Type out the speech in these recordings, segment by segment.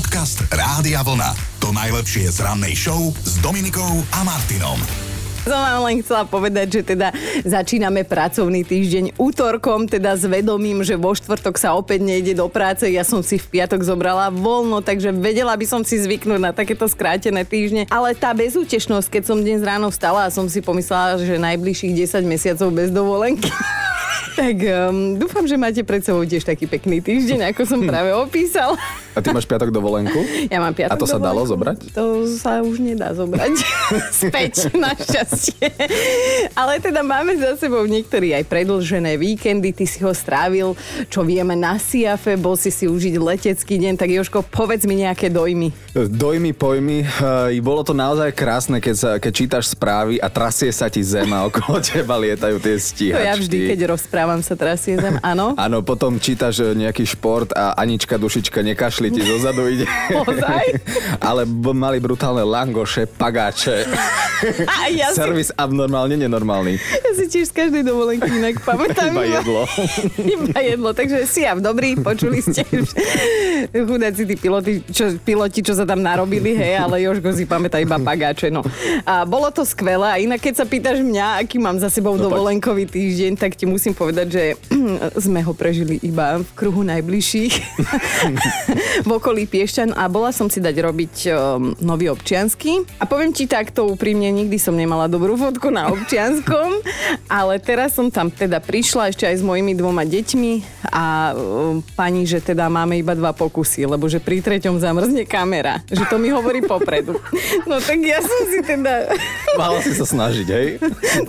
Podcast Rádia Vlna. To najlepšie z rannej show s Dominikou a Martinom. Som vám len chcela povedať, že teda začíname pracovný týždeň útorkom, teda s vedomím, že vo štvrtok sa opäť nejde do práce. Ja som si v piatok zobrala voľno, takže vedela by som si zvyknúť na takéto skrátené týždne. Ale tá bezútešnosť, keď som dnes ráno vstala a som si pomyslela, že najbližších 10 mesiacov bez dovolenky. Tak um, dúfam, že máte pred sebou tiež taký pekný týždeň, ako som práve opísal. A ty máš piatok dovolenku? Ja mám piatok A to sa dalo dovolenku. zobrať? To sa už nedá zobrať späť, našťastie. Ale teda máme za sebou niektorí aj predlžené víkendy, ty si ho strávil, čo vieme, na Siafe, bol si si užiť letecký deň, tak Joško, povedz mi nejaké dojmy. Dojmy, pojmy. Bolo to naozaj krásne, keď, sa, keď čítaš správy a trasie sa ti zem a okolo teba lietajú tie To stíhačky. ja vždy, keď rozprávam, sa trasie zem, áno. Áno, potom čítaš e, nejaký šport a Anička Dušička nekašli ti zozadu ide. Ozaj? Ale mali brutálne langoše, pagáče. A ja si, Servis abnormálne nenormálny. ja si tiež z každej dovolenky inak pamätám. Iba jedlo. Iba jedlo, takže si ja dobrý, počuli ste. Chudáci tí piloti čo, piloti, čo sa tam narobili, hej, ale Jožko si pamätá iba pagáče, no. A bolo to skvelé a inak keď sa pýtaš mňa, aký mám za sebou No dovolenkový týždeň, tak ti musím povedať, že sme ho prežili iba v kruhu najbližších v okolí Piešťan a bola som si dať robiť um, nový občiansky. A poviem ti takto úprimne, nikdy som nemala dobrú fotku na občianskom, ale teraz som tam teda prišla ešte aj s mojimi dvoma deťmi a um, pani, že teda máme iba dva pokusy, lebo že pri treťom zamrzne kamera. Že to mi hovorí popredu. No tak ja som si teda... Mala si sa snažiť, hej?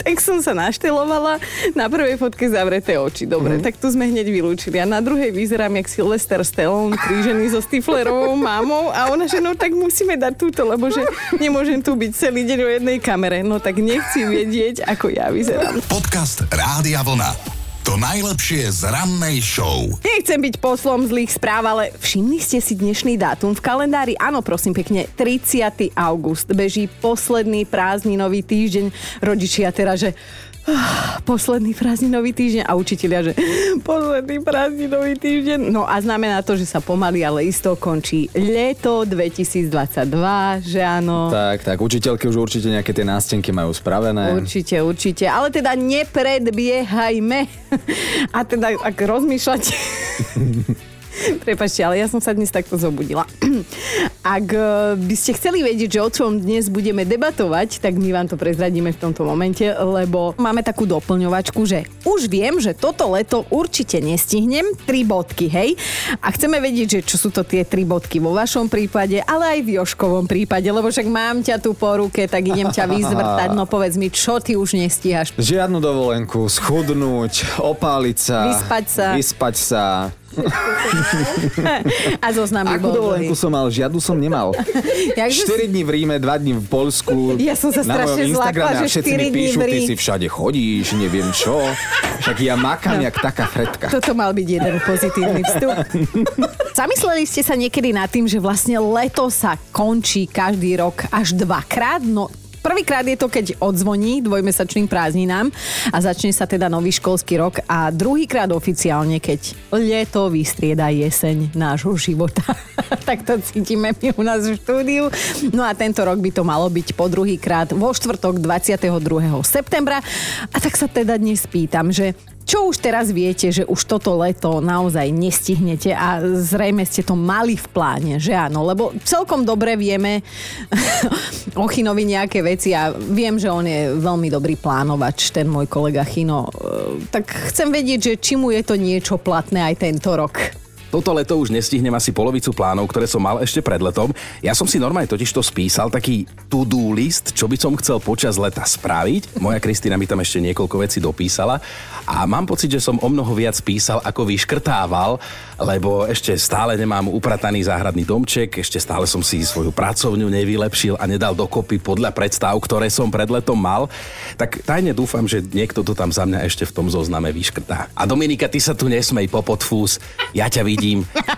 tak som sa naštelovala. Na prvej fotke zavreté oči. Dobre, mm-hmm. tak tu sme hneď vylúčili. A na druhej vyzerám jak Sylvester Stallone, krížený so Stiflerovou mámou. A ona, že no tak musíme dať túto, lebo že nemôžem tu byť celý deň o jednej kamere. No tak nechci vedieť, ako ja vyzerám. Podcast Rádia Vlna. To najlepšie z rannej show. Nechcem byť poslom zlých správ, ale všimli ste si dnešný dátum v kalendári? Áno, prosím pekne, 30. august. Beží posledný prázdninový týždeň. Rodičia teraz, že posledný prázdninový týždeň a učitelia, že posledný prázdninový týždeň. No a znamená to, že sa pomaly, ale isto končí leto 2022, že áno. Tak, tak, učiteľky už určite nejaké tie nástenky majú spravené. Určite, určite. Ale teda nepredbiehajme. A teda, ak rozmýšľate... Prepačte, ale ja som sa dnes takto zobudila. Ak e, by ste chceli vedieť, že o čom dnes budeme debatovať, tak my vám to prezradíme v tomto momente, lebo máme takú doplňovačku, že už viem, že toto leto určite nestihnem. Tri bodky, hej? A chceme vedieť, že čo sú to tie tri bodky vo vašom prípade, ale aj v Joškovom prípade, lebo však mám ťa tu po ruke, tak idem ťa vyzvrtať. No povedz mi, čo ty už nestíhaš? Žiadnu dovolenku, schudnúť, opáliť sa. Vyspať sa. Vyspať sa. A zoznam by Akú dovolenku som mal? Žiadnu som nemal. Jakže 4 dní v Ríme, 2 dní v Polsku. Ja som sa Na strašne zlákla, Instagrame a že všetci 4 mi dní píšu, v ty Rím. si všade chodíš, neviem čo. Však ja makám jak taká fretka. Toto mal byť jeden pozitívny vstup. Zamysleli ste sa niekedy nad tým, že vlastne leto sa končí každý rok až dvakrát? No Prvýkrát je to, keď odzvoní dvojmesačným prázdninám a začne sa teda nový školský rok a druhýkrát oficiálne, keď leto vystrieda jeseň nášho života. tak to cítime my u nás v štúdiu. No a tento rok by to malo byť po druhýkrát vo štvrtok 22. septembra. A tak sa teda dnes pýtam, že čo už teraz viete, že už toto leto naozaj nestihnete a zrejme ste to mali v pláne, že áno? Lebo celkom dobre vieme o Chinovi nejaké veci a viem, že on je veľmi dobrý plánovač, ten môj kolega Chino. E, Tak chcem vedieť, že či mu je to niečo platné aj tento rok. Toto leto už nestihnem asi polovicu plánov, ktoré som mal ešte pred letom. Ja som si normálne totiž to spísal, taký to-do list, čo by som chcel počas leta spraviť. Moja Kristýna mi tam ešte niekoľko vecí dopísala a mám pocit, že som o mnoho viac písal, ako vyškrtával, lebo ešte stále nemám uprataný záhradný domček, ešte stále som si svoju pracovňu nevylepšil a nedal dokopy podľa predstav, ktoré som pred letom mal. Tak tajne dúfam, že niekto to tam za mňa ešte v tom zozname vyškrtá. A Dominika, ty sa tu nesmej popotfús, ja ťa vidím,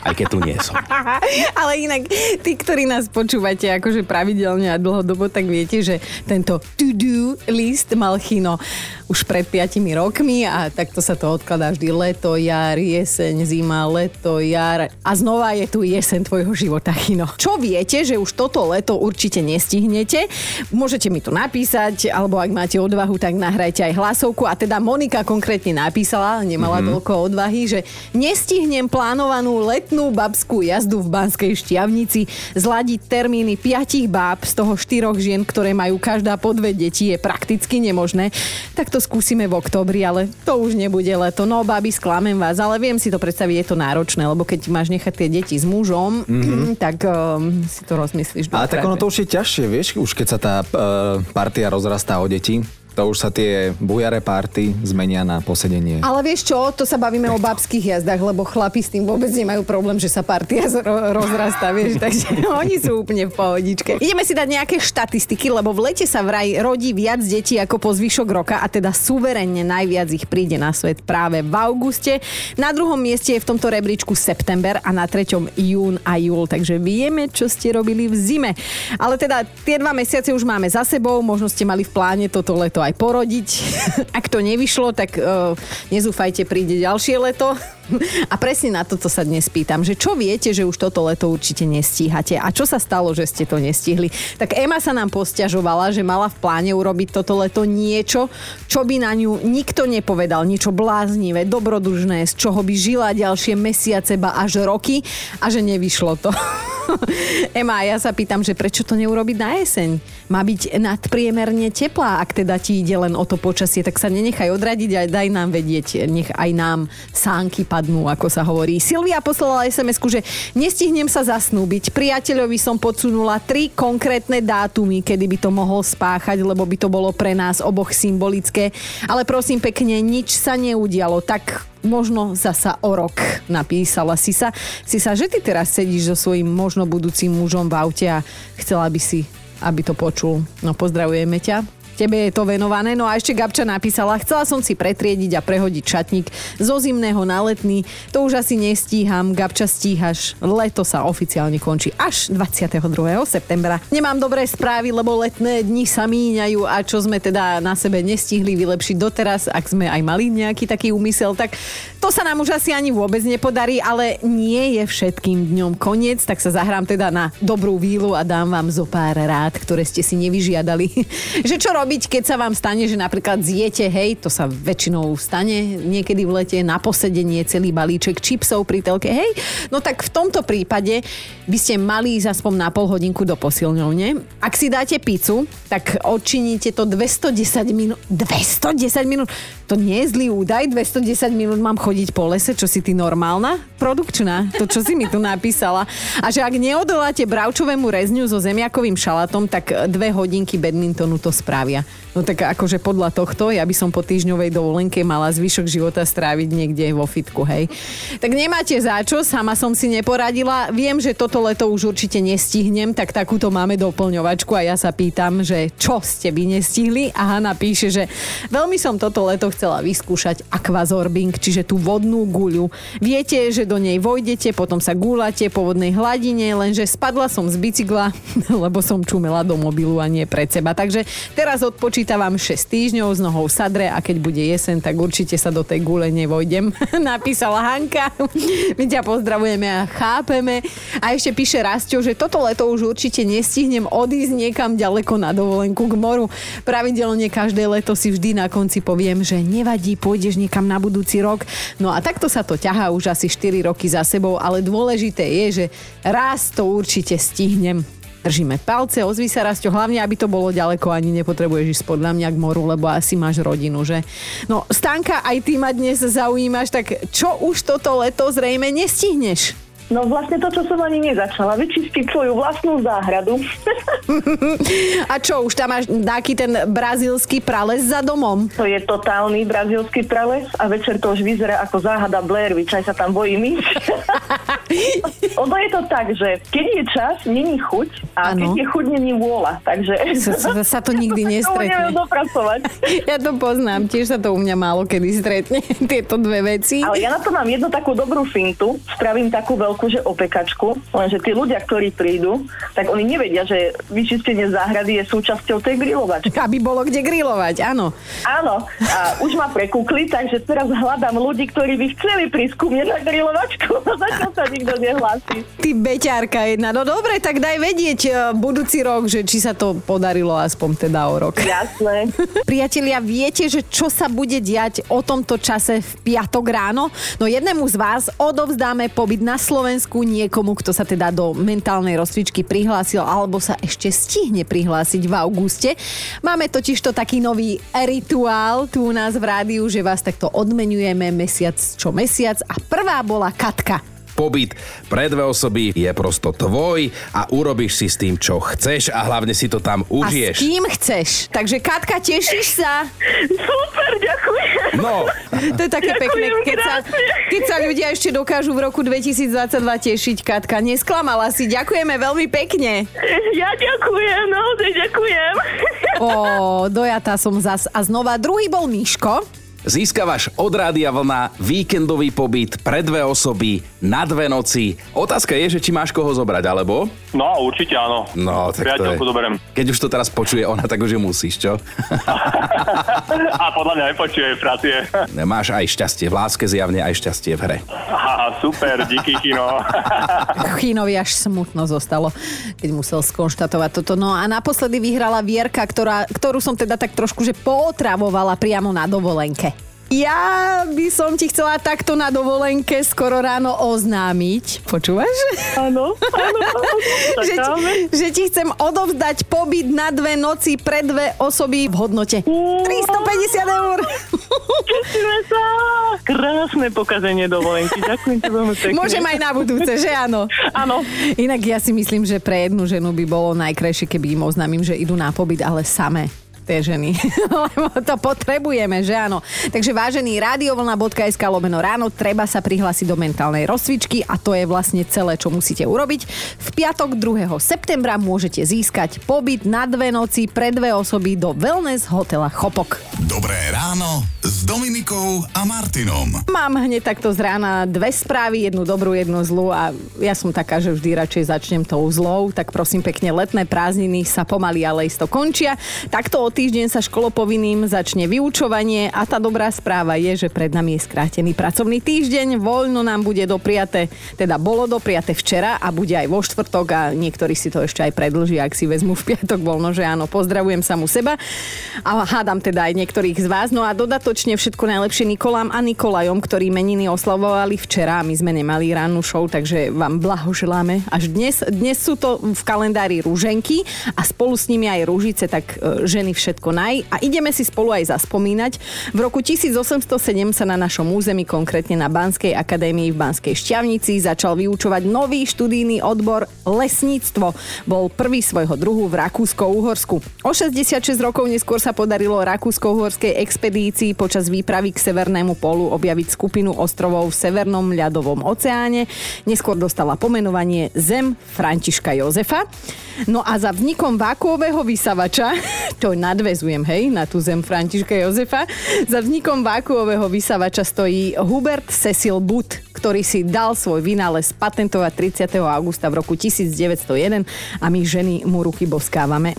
aj keď tu nie som. Ale inak, tí, ktorí nás počúvate akože pravidelne a dlhodobo, tak viete, že tento to-do list mal Chino už pred 5 rokmi a takto sa to odkladá vždy leto, jar, jeseň, zima, leto, jar a znova je tu jeseň tvojho života, Chino. Čo viete, že už toto leto určite nestihnete? Môžete mi to napísať, alebo ak máte odvahu, tak nahrajte aj hlasovku. A teda Monika konkrétne napísala, nemala mm-hmm. toľko odvahy, že nestihnem plánovanú letnú babskú jazdu v Banskej šťavnici, zladiť termíny piatich báb, z toho štyroch žien, ktoré majú každá po dve deti, je prakticky nemožné. Tak to skúsime v oktobri, ale to už nebude leto. No, babi, sklamem vás, ale viem si to predstaviť, je to náročné, lebo keď máš nechať tie deti s mužom, mm-hmm. tak um, si to rozmyslíš. Ale tak ono to už je ťažšie, vieš, už keď sa tá uh, partia rozrastá o deti, to už sa tie bujare párty zmenia na posedenie. Ale vieš čo, to sa bavíme o babských jazdách, lebo chlapi s tým vôbec nemajú problém, že sa partia ro- rozrastá, vieš, takže oni sú úplne v pohodičke. Ideme si dať nejaké štatistiky, lebo v lete sa vraj rodí viac detí ako po zvyšok roka a teda suverenne najviac ich príde na svet práve v auguste. Na druhom mieste je v tomto rebríčku september a na treťom jún a júl, takže vieme, čo ste robili v zime. Ale teda tie dva mesiace už máme za sebou, možno ste mali v pláne toto leto aj porodiť. Ak to nevyšlo, tak uh, nezúfajte, príde ďalšie leto. A presne na toto sa dnes pýtam, že čo viete, že už toto leto určite nestíhate a čo sa stalo, že ste to nestihli. Tak Ema sa nám posťažovala, že mala v pláne urobiť toto leto niečo, čo by na ňu nikto nepovedal, niečo bláznivé, dobrodružné, z čoho by žila ďalšie mesiace, ba až roky a že nevyšlo to. Ema, ja sa pýtam, že prečo to neurobiť na jeseň? Má byť nadpriemerne teplá, ak teda ti ide len o to počasie, tak sa nenechaj odradiť a daj nám vedieť, nech aj nám sánky padnú, ako sa hovorí. Silvia poslala sms že nestihnem sa zasnúbiť. Priateľovi som podsunula tri konkrétne dátumy, kedy by to mohol spáchať, lebo by to bolo pre nás oboch symbolické. Ale prosím pekne, nič sa neudialo. Tak možno zasa o rok, napísala si sa. Si sa, že ty teraz sedíš so svojím možno budúcim mužom v aute a chcela by si, aby to počul. No pozdravujeme ťa. Tebe je to venované. No a ešte Gabča napísala, chcela som si pretriediť a prehodiť šatník zo zimného na letný. To už asi nestíham. Gabča stíhaš. Leto sa oficiálne končí až 22. septembra. Nemám dobré správy, lebo letné dni sa míňajú a čo sme teda na sebe nestihli vylepšiť doteraz, ak sme aj mali nejaký taký úmysel, tak to sa nám už asi ani vôbec nepodarí, ale nie je všetkým dňom koniec, tak sa zahrám teda na dobrú vílu a dám vám zo pár rád, ktoré ste si nevyžiadali. že čo robiť, keď sa vám stane, že napríklad zjete, hej, to sa väčšinou stane niekedy v lete, na posedenie celý balíček čipsov pri telke, hej, no tak v tomto prípade by ste mali ísť aspoň na pol hodinku do posilňovne. Ak si dáte pizzu, tak odčiníte to 210 minút. 210 minút? To nie je zlý údaj, 210 minút mám chodiť po lese, čo si ty normálna? Produkčná, to čo si mi tu napísala. A že ak neodoláte bravčovému rezňu so zemiakovým šalatom, tak dve hodinky badmintonu to spravia zdravia. No tak akože podľa tohto, ja by som po týždňovej dovolenke mala zvyšok života stráviť niekde vo fitku, hej. Tak nemáte za čo, sama som si neporadila. Viem, že toto leto už určite nestihnem, tak takúto máme doplňovačku a ja sa pýtam, že čo ste by nestihli? A Hanna píše, že veľmi som toto leto chcela vyskúšať aquazorbing, čiže tú vodnú guľu. Viete, že do nej vojdete, potom sa gúlate po vodnej hladine, lenže spadla som z bicykla, lebo som čumela do mobilu a nie pred seba. Takže teraz odpočítavam 6 týždňov s nohou sadre a keď bude jesen, tak určite sa do tej gule nevojdem. Napísala Hanka. My ťa pozdravujeme a chápeme. A ešte píše Rastio, že toto leto už určite nestihnem odísť niekam ďaleko na dovolenku k moru. Pravidelne každé leto si vždy na konci poviem, že nevadí, pôjdeš niekam na budúci rok. No a takto sa to ťahá už asi 4 roky za sebou, ale dôležité je, že raz to určite stihnem. Držíme palce, ozví sa Rasto, hlavne aby to bolo ďaleko, ani nepotrebuješ ísť podľa mňa k moru, lebo asi máš rodinu, že? No, Stanka, aj ty ma dnes zaujímaš, tak čo už toto leto zrejme nestihneš? No vlastne to, čo som ani nezačala, vyčistiť svoju vlastnú záhradu. A čo, už tam máš taký ten brazílsky prales za domom? To je totálny brazílsky prales a večer to už vyzerá ako záhada Blair Witch, aj sa tam bojím ísť. ono je to tak, že keď je čas, není chuť a ano. keď je chuť, není vôľa, takže... Sa, sa to nikdy nestretne. Ja to poznám, tiež sa to u mňa málo kedy stretne, tieto dve veci. Ale ja na to mám jednu takú dobrú fintu, spravím takú veľkú akože opekačku, lenže tí ľudia, ktorí prídu, tak oni nevedia, že vyčistenie záhrady je súčasťou tej grilovačky. Aby bolo kde grilovať, áno. Áno, a už ma prekúkli, takže teraz hľadám ľudí, ktorí by chceli prísť ku mne na grilovačku. Zatiaľ sa nikto nehlási. Ty beťárka jedna. No dobre, tak daj vedieť e, budúci rok, že či sa to podarilo aspoň teda o rok. Jasné. Priatelia, viete, že čo sa bude diať o tomto čase v piatok ráno? No jednému z vás odovzdáme pobyt na Slovensku niekomu, kto sa teda do mentálnej rozcvičky prihlásil alebo sa ešte stihne prihlásiť v auguste. Máme totiž to taký nový rituál tu u nás v rádiu, že vás takto odmenujeme mesiac čo mesiac a prvá bola Katka. Pobyt pre dve osoby je prosto tvoj a urobíš si s tým, čo chceš a hlavne si to tam A s užiješ. kým chceš? Takže Katka, tešíš sa? Super, ďakujem. No, To je také Ďakujem pekné, keď sa, keď sa ľudia ešte dokážu v roku 2022 tešiť, Katka. Nesklamala si, ďakujeme veľmi pekne. Ja ďakujem, naozaj ďakujem. Ó, dojatá som zas. A znova druhý bol Miško. Získavaš od Rádia Vlna víkendový pobyt pre dve osoby na dve noci. Otázka je, že či máš koho zobrať, alebo? No, určite áno. No, tak to je. Zoberiem. Keď už to teraz počuje ona, tak už ju musíš, čo? A podľa mňa nepočuje pracie. Máš aj šťastie v láske zjavne, aj šťastie v hre. Aha, super, díky kino. Chínovi až smutno zostalo, keď musel skonštatovať toto. No a naposledy vyhrala Vierka, ktorá, ktorú som teda tak trošku že pootravovala priamo na dovolenke. Ja by som ti chcela takto na dovolenke skoro ráno oznámiť. Počúvaš? Áno, áno, áno. že, ti, že ti chcem odovzdať pobyt na dve noci pre dve osoby v hodnote 350 eur. Tešíme sa. Krásne pokazenie dovolenky. Ďakujem ti veľmi pekne. Môžem aj na budúce, že áno? Áno. Inak ja si myslím, že pre jednu ženu by bolo najkrajšie, keby im oznámim, že idú na pobyt, ale samé tie ženy. Lebo to potrebujeme, že áno. Takže vážený radiovlna.sk lomeno ráno treba sa prihlásiť do mentálnej rozcvičky a to je vlastne celé, čo musíte urobiť. V piatok 2. septembra môžete získať pobyt na dve noci pre dve osoby do wellness hotela Chopok. Dobré ráno s Dominikou a Martinom. Mám hneď takto z rána dve správy, jednu dobrú, jednu zlú a ja som taká, že vždy radšej začnem tou zlou, tak prosím pekne, letné prázdniny sa pomaly, ale isto končia. Takto o týždeň sa školopovinným začne vyučovanie a tá dobrá správa je, že pred nami je skrátený pracovný týždeň, voľno nám bude dopriate, teda bolo dopriate včera a bude aj vo štvrtok a niektorí si to ešte aj predlžia, ak si vezmu v piatok voľno, že áno, pozdravujem samu seba a hádam teda aj niektorých z vás. No a dodatočne všetko najlepšie Nikolám a Nikolajom, ktorí meniny oslavovali včera. My sme nemali ránu show, takže vám blahoželáme. Až dnes, dnes sú to v kalendári rúženky a spolu s nimi aj rúžice, tak e, ženy všetko naj. A ideme si spolu aj zaspomínať. V roku 1807 sa na našom území, konkrétne na Banskej akadémii v Banskej Šťavnici, začal vyučovať nový študijný odbor lesníctvo. Bol prvý svojho druhu v Rakúsko-Uhorsku. O 66 rokov neskôr sa podarilo Rakúsko-Uhorskej expedícii počas výpravy k Severnému polu objaviť skupinu ostrovov v Severnom ľadovom oceáne. Neskôr dostala pomenovanie Zem Františka Jozefa. No a za vznikom vákuového vysavača, to nadvezujem, hej, na tú Zem Františka Jozefa, za vznikom vákuového vysavača stojí Hubert Cecil Butt, ktorý si dal svoj vynález patentovať 30. augusta v roku 1901 a my ženy mu ruky boskávame.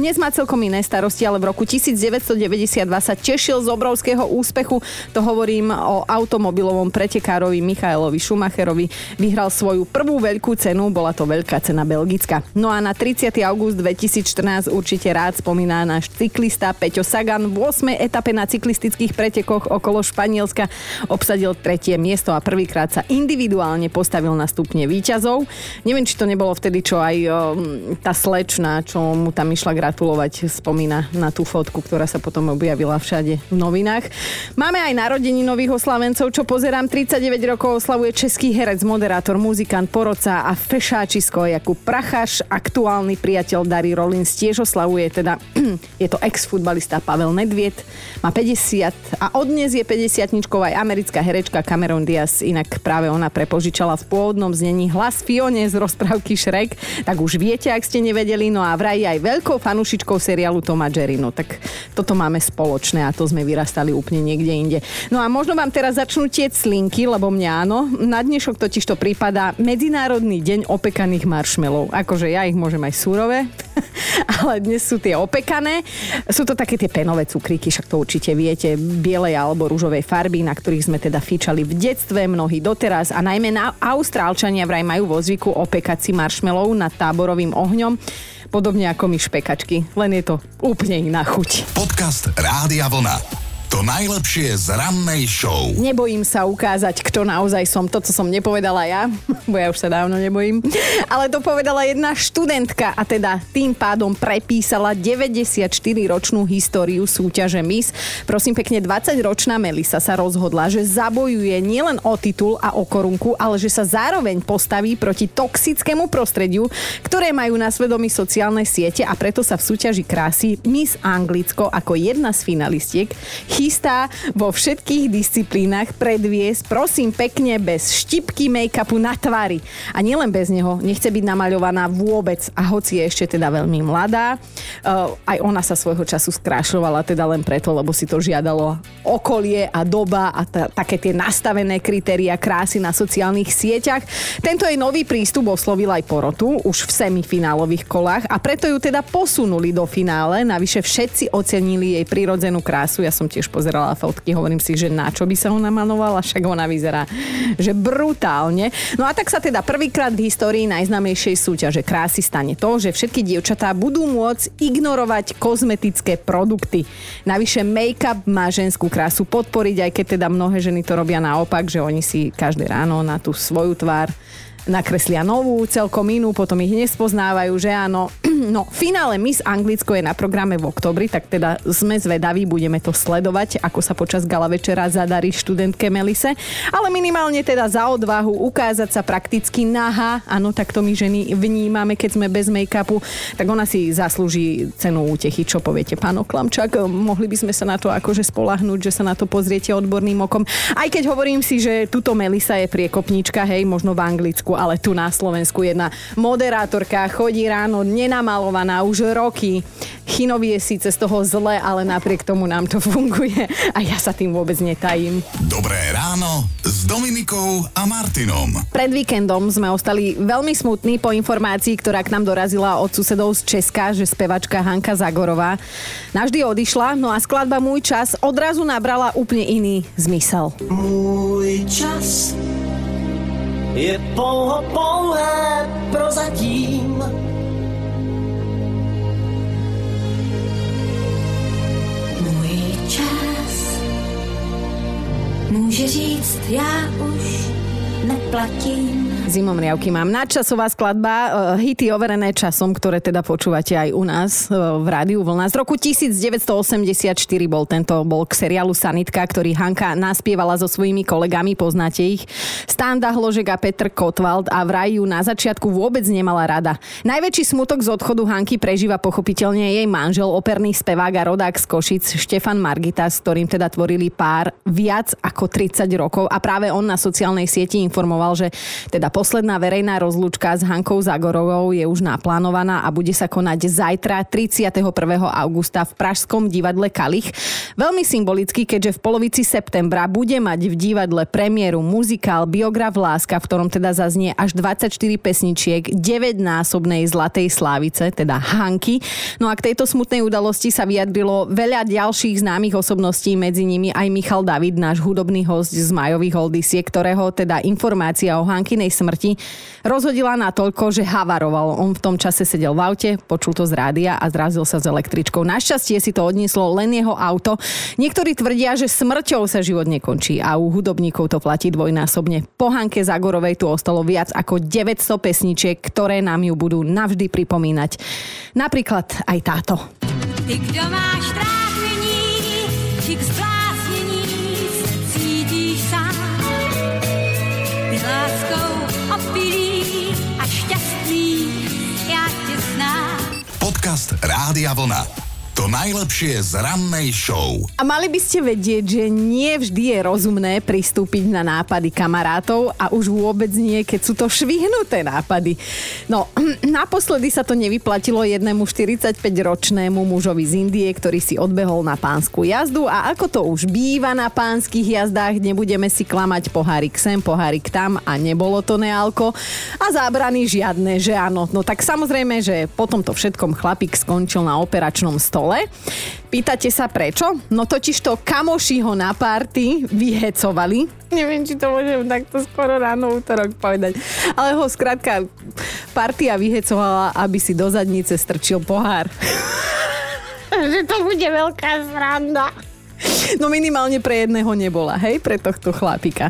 Dnes má celkom iné starosti, ale v roku 1992 sa tešil z obrovského úspechu. To hovorím o automobilovom pretekárovi Michailovi Schumacherovi. Vyhral svoju prvú veľkú cenu, bola to veľká cena Belgická. No a na 30. august 2014 určite rád spomína náš cyklista Peťo Sagan. V 8. etape na cyklistických pretekoch okolo Španielska obsadil tretie miesto a prvýkrát sa individuálne postavil na stupne výťazov. Neviem, či to nebolo vtedy, čo aj o, tá slečna, čo mu tam išla gratulovať, spomína na tú fotku, ktorá sa potom objavila všade v novinách. Máme aj narodení nových oslavencov, čo pozerám. 39 rokov oslavuje český herec, moderátor, muzikant, porodca a fešáčisko Jakub Prachaš. Aktuálny priateľ Dary Rollins tiež oslavuje, teda je to ex-futbalista Pavel Nedviet. Má 50 a od dnes je 50 aj americká herečka Cameron Diaz. Inak práve ona prepožičala v pôvodnom znení hlas Fione z rozprávky Shrek. Tak už viete, ak ste nevedeli. No a vraj aj veľkou fanúšikou fanúšičkou seriálu Toma Jerry. No tak toto máme spoločné a to sme vyrastali úplne niekde inde. No a možno vám teraz začnú tieť slinky, lebo mňa áno. Na dnešok totiž to prípada Medzinárodný deň opekaných maršmelov. Akože ja ich môžem aj súrové, ale dnes sú tie opekané. Sú to také tie penové cukríky, však to určite viete, bielej alebo rúžovej farby, na ktorých sme teda fičali v detstve, mnohí doteraz a najmä na Austrálčania vraj majú vo zvyku opekať si maršmelov nad táborovým ohňom podobne ako my špekačky, len je to úplne iná chuť. Podcast Rádia Vlna. To najlepšie z rannej show. Nebojím sa ukázať, kto naozaj som, to, co som nepovedala ja, bo ja už sa dávno nebojím. Ale to povedala jedna študentka a teda tým pádom prepísala 94-ročnú históriu súťaže Miss. Prosím pekne, 20-ročná Melisa sa rozhodla, že zabojuje nielen o titul a o korunku, ale že sa zároveň postaví proti toxickému prostrediu, ktoré majú na svedomí sociálne siete a preto sa v súťaži krásy Miss Anglicko ako jedna z finalistiek chystá vo všetkých disciplínach predviesť, prosím pekne, bez štipky make-upu na tvári. A nielen bez neho, nechce byť namaľovaná vôbec. A hoci je ešte teda veľmi mladá, uh, aj ona sa svojho času skrášľovala teda len preto, lebo si to žiadalo okolie a doba a t- také tie nastavené kritéria krásy na sociálnych sieťach. Tento jej nový prístup oslovil aj porotu už v semifinálových kolách a preto ju teda posunuli do finále. Navyše všetci ocenili jej prirodzenú krásu. Ja som tiež pozerala fotky, hovorím si, že na čo by sa ona malovala, však ona vyzerá, že brutálne. No a tak sa teda prvýkrát v histórii najznamejšej súťaže krásy stane to, že všetky dievčatá budú môcť ignorovať kozmetické produkty. Navyše make-up má ženskú krásu podporiť, aj keď teda mnohé ženy to robia naopak, že oni si každé ráno na tú svoju tvár nakreslia novú, celkom inú, potom ich nespoznávajú, že áno. No, finále Miss Anglicko je na programe v oktobri, tak teda sme zvedaví, budeme to sledovať, ako sa počas gala večera zadarí študentke Melise, ale minimálne teda za odvahu ukázať sa prakticky naha, áno, tak to my ženy vnímame, keď sme bez make-upu, tak ona si zaslúži cenu útechy, čo poviete, pán Oklamčak, mohli by sme sa na to akože spolahnúť, že sa na to pozriete odborným okom. Aj keď hovorím si, že túto Melisa je priekopníčka, hej, možno v Anglicku, ale tu na Slovensku jedna moderátorka chodí ráno nenamalovaná už roky. Chinovi je síce z toho zle, ale napriek tomu nám to funguje a ja sa tým vôbec netajím. Dobré ráno s Dominikou a Martinom. Pred víkendom sme ostali veľmi smutní po informácii, ktorá k nám dorazila od susedov z Česka, že spevačka Hanka Zagorová navždy odišla, no a skladba Môj čas odrazu nabrala úplne iný zmysel. Môj čas je pouho pouhé prozatím. Můj čas může říct, já už neplatím. Zimom riavky mám. Nadčasová skladba, uh, hity overené časom, ktoré teda počúvate aj u nás uh, v rádiu Vlna. Z roku 1984 bol tento bol k seriálu Sanitka, ktorý Hanka naspievala so svojimi kolegami, poznáte ich. Standa Hložek a Petr Kotwald a vraj ju na začiatku vôbec nemala rada. Najväčší smutok z odchodu Hanky prežíva pochopiteľne jej manžel, operný spevák a rodák z Košic, Štefan Margita, s ktorým teda tvorili pár viac ako 30 rokov a práve on na sociálnej sieti informoval, že teda posledná verejná rozlúčka s Hankou Zagorovou je už naplánovaná a bude sa konať zajtra 31. augusta v Pražskom divadle Kalich. Veľmi symbolicky, keďže v polovici septembra bude mať v divadle premiéru muzikál Biograf Láska, v ktorom teda zaznie až 24 pesničiek 9-násobnej Zlatej Slávice, teda Hanky. No a k tejto smutnej udalosti sa vyjadrilo veľa ďalších známych osobností, medzi nimi aj Michal David, náš hudobný host z Majových Oldisie, ktorého teda informácia o Hankinej smrti smrti, rozhodila na toľko, že havaroval. On v tom čase sedel v aute, počul to z rádia a zrazil sa s električkou. Našťastie si to odnieslo len jeho auto. Niektorí tvrdia, že smrťou sa život nekončí a u hudobníkov to platí dvojnásobne. Po Hanke Zagorovej tu ostalo viac ako 900 pesničiek, ktoré nám ju budú navždy pripomínať. Napríklad aj táto. Ty, kdo máš trápení, Podcast Rádia Vlna. Najlepšie z rannej show. A mali by ste vedieť, že nie vždy je rozumné pristúpiť na nápady kamarátov a už vôbec nie, keď sú to švihnuté nápady. No, naposledy sa to nevyplatilo jednému 45-ročnému mužovi z Indie, ktorý si odbehol na pánsku jazdu a ako to už býva na pánskych jazdách, nebudeme si klamať pohárik sem, pohárik tam a nebolo to nealko a zábrany žiadne, že áno. No tak samozrejme, že po tomto všetkom chlapík skončil na operačnom stole Pýtate sa prečo? No totiž to kamoši ho na párty vyhecovali. Neviem, či to môžem takto skoro ráno útorok povedať. Ale ho skrátka partia vyhecovala, aby si do zadnice strčil pohár. že to bude veľká sranda. No minimálne pre jedného nebola, hej, pre tohto chlapika.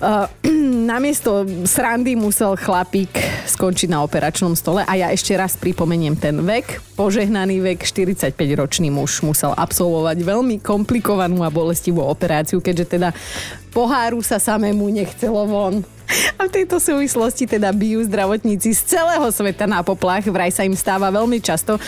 Uh, namiesto srandy musel chlapík skončiť na operačnom stole a ja ešte raz pripomeniem ten vek. Požehnaný vek, 45-ročný muž musel absolvovať veľmi komplikovanú a bolestivú operáciu, keďže teda poháru sa samému nechcelo von. A v tejto súvislosti teda bijú zdravotníci z celého sveta na poplach. Vraj sa im stáva veľmi často,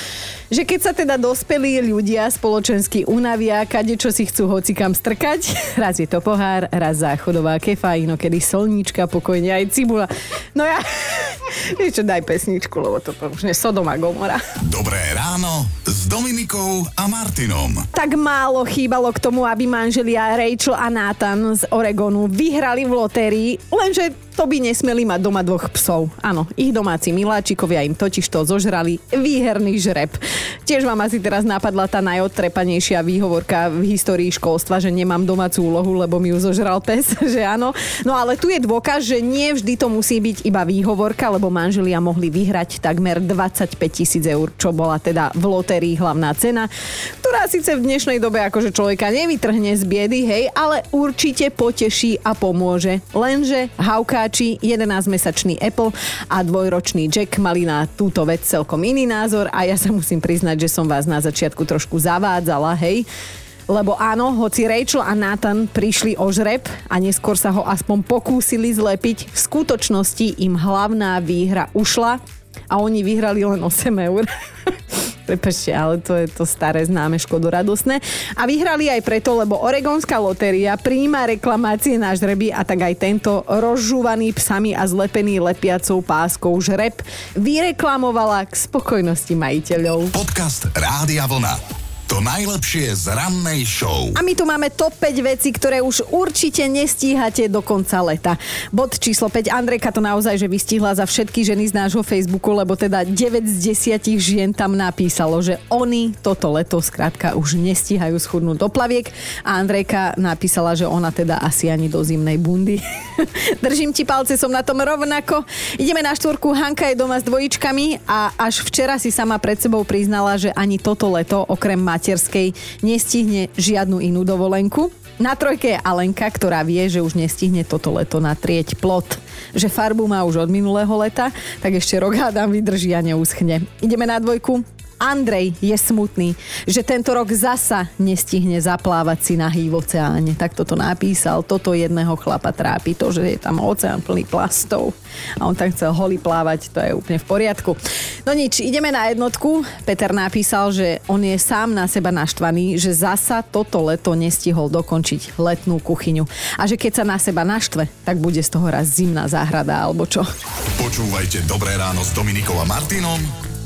že keď sa teda dospelí ľudia spoločensky unavia, kade čo si chcú hocikam strkať, raz je to pohár, raz záchodová kefa, inokedy solníčka, pokojne aj cibula. No ja, vieš čo, daj pesničku, lebo to už nie Sodoma Gomora. Dobré ráno s Dominikou a Martinom. Tak málo chýbalo k tomu, aby manželia Rachel a Nathan z Oregonu vyhrali v lotérii, lenže to by nesmeli mať doma dvoch psov. Áno, ich domáci miláčikovia im totiž to zožrali výherný žreb. Tiež vám asi teraz napadla tá najodtrepanejšia výhovorka v histórii školstva, že nemám domácu úlohu, lebo mi ju zožral pes, že áno. No ale tu je dôkaz, že nie vždy to musí byť iba výhovorka, lebo manželia mohli vyhrať takmer 25 tisíc eur, čo bola teda v lotérii hlavná cena, ktorá síce v dnešnej dobe akože človeka nevytrhne z biedy, hej, ale určite poteší a pomôže. Lenže poslucháči, 11-mesačný Apple a dvojročný Jack mali na túto vec celkom iný názor a ja sa musím priznať, že som vás na začiatku trošku zavádzala, hej. Lebo áno, hoci Rachel a Nathan prišli o žreb a neskôr sa ho aspoň pokúsili zlepiť, v skutočnosti im hlavná výhra ušla a oni vyhrali len 8 eur. Prepačte, ale to je to staré známe škodoradosné. A vyhrali aj preto, lebo Oregonská lotéria príjma reklamácie na žreby a tak aj tento rozžúvaný psami a zlepený lepiacou páskou žreb vyreklamovala k spokojnosti majiteľov. Podcast Rádia Vlna. To najlepšie z rannej show. A my tu máme top 5 vecí, ktoré už určite nestíhate do konca leta. Bod číslo 5. Andrejka to naozaj, že vystihla za všetky ženy z nášho Facebooku, lebo teda 9 z 10 žien tam napísalo, že oni toto leto skrátka už nestíhajú schudnúť do plaviek a Andrejka napísala, že ona teda asi ani do zimnej bundy. Držím ti palce, som na tom rovnako. Ideme na štvorku, Hanka je doma s dvojičkami a až včera si sama pred sebou priznala, že ani toto leto okrem mať materskej nestihne žiadnu inú dovolenku. Na trojke je Alenka, ktorá vie, že už nestihne toto leto natrieť plot. Že farbu má už od minulého leta, tak ešte rok hádam vydrží a neúschne. Ideme na dvojku. Andrej je smutný, že tento rok zasa nestihne zaplávať si nahý v oceáne. Tak toto napísal. Toto jedného chlapa trápi. To, že je tam oceán plný plastov a on tam chcel holý plávať, to je úplne v poriadku. No nič, ideme na jednotku. Peter napísal, že on je sám na seba naštvaný, že zasa toto leto nestihol dokončiť letnú kuchyňu. A že keď sa na seba naštve, tak bude z toho raz zimná záhrada alebo čo. Počúvajte Dobré ráno s Dominikom a Martinom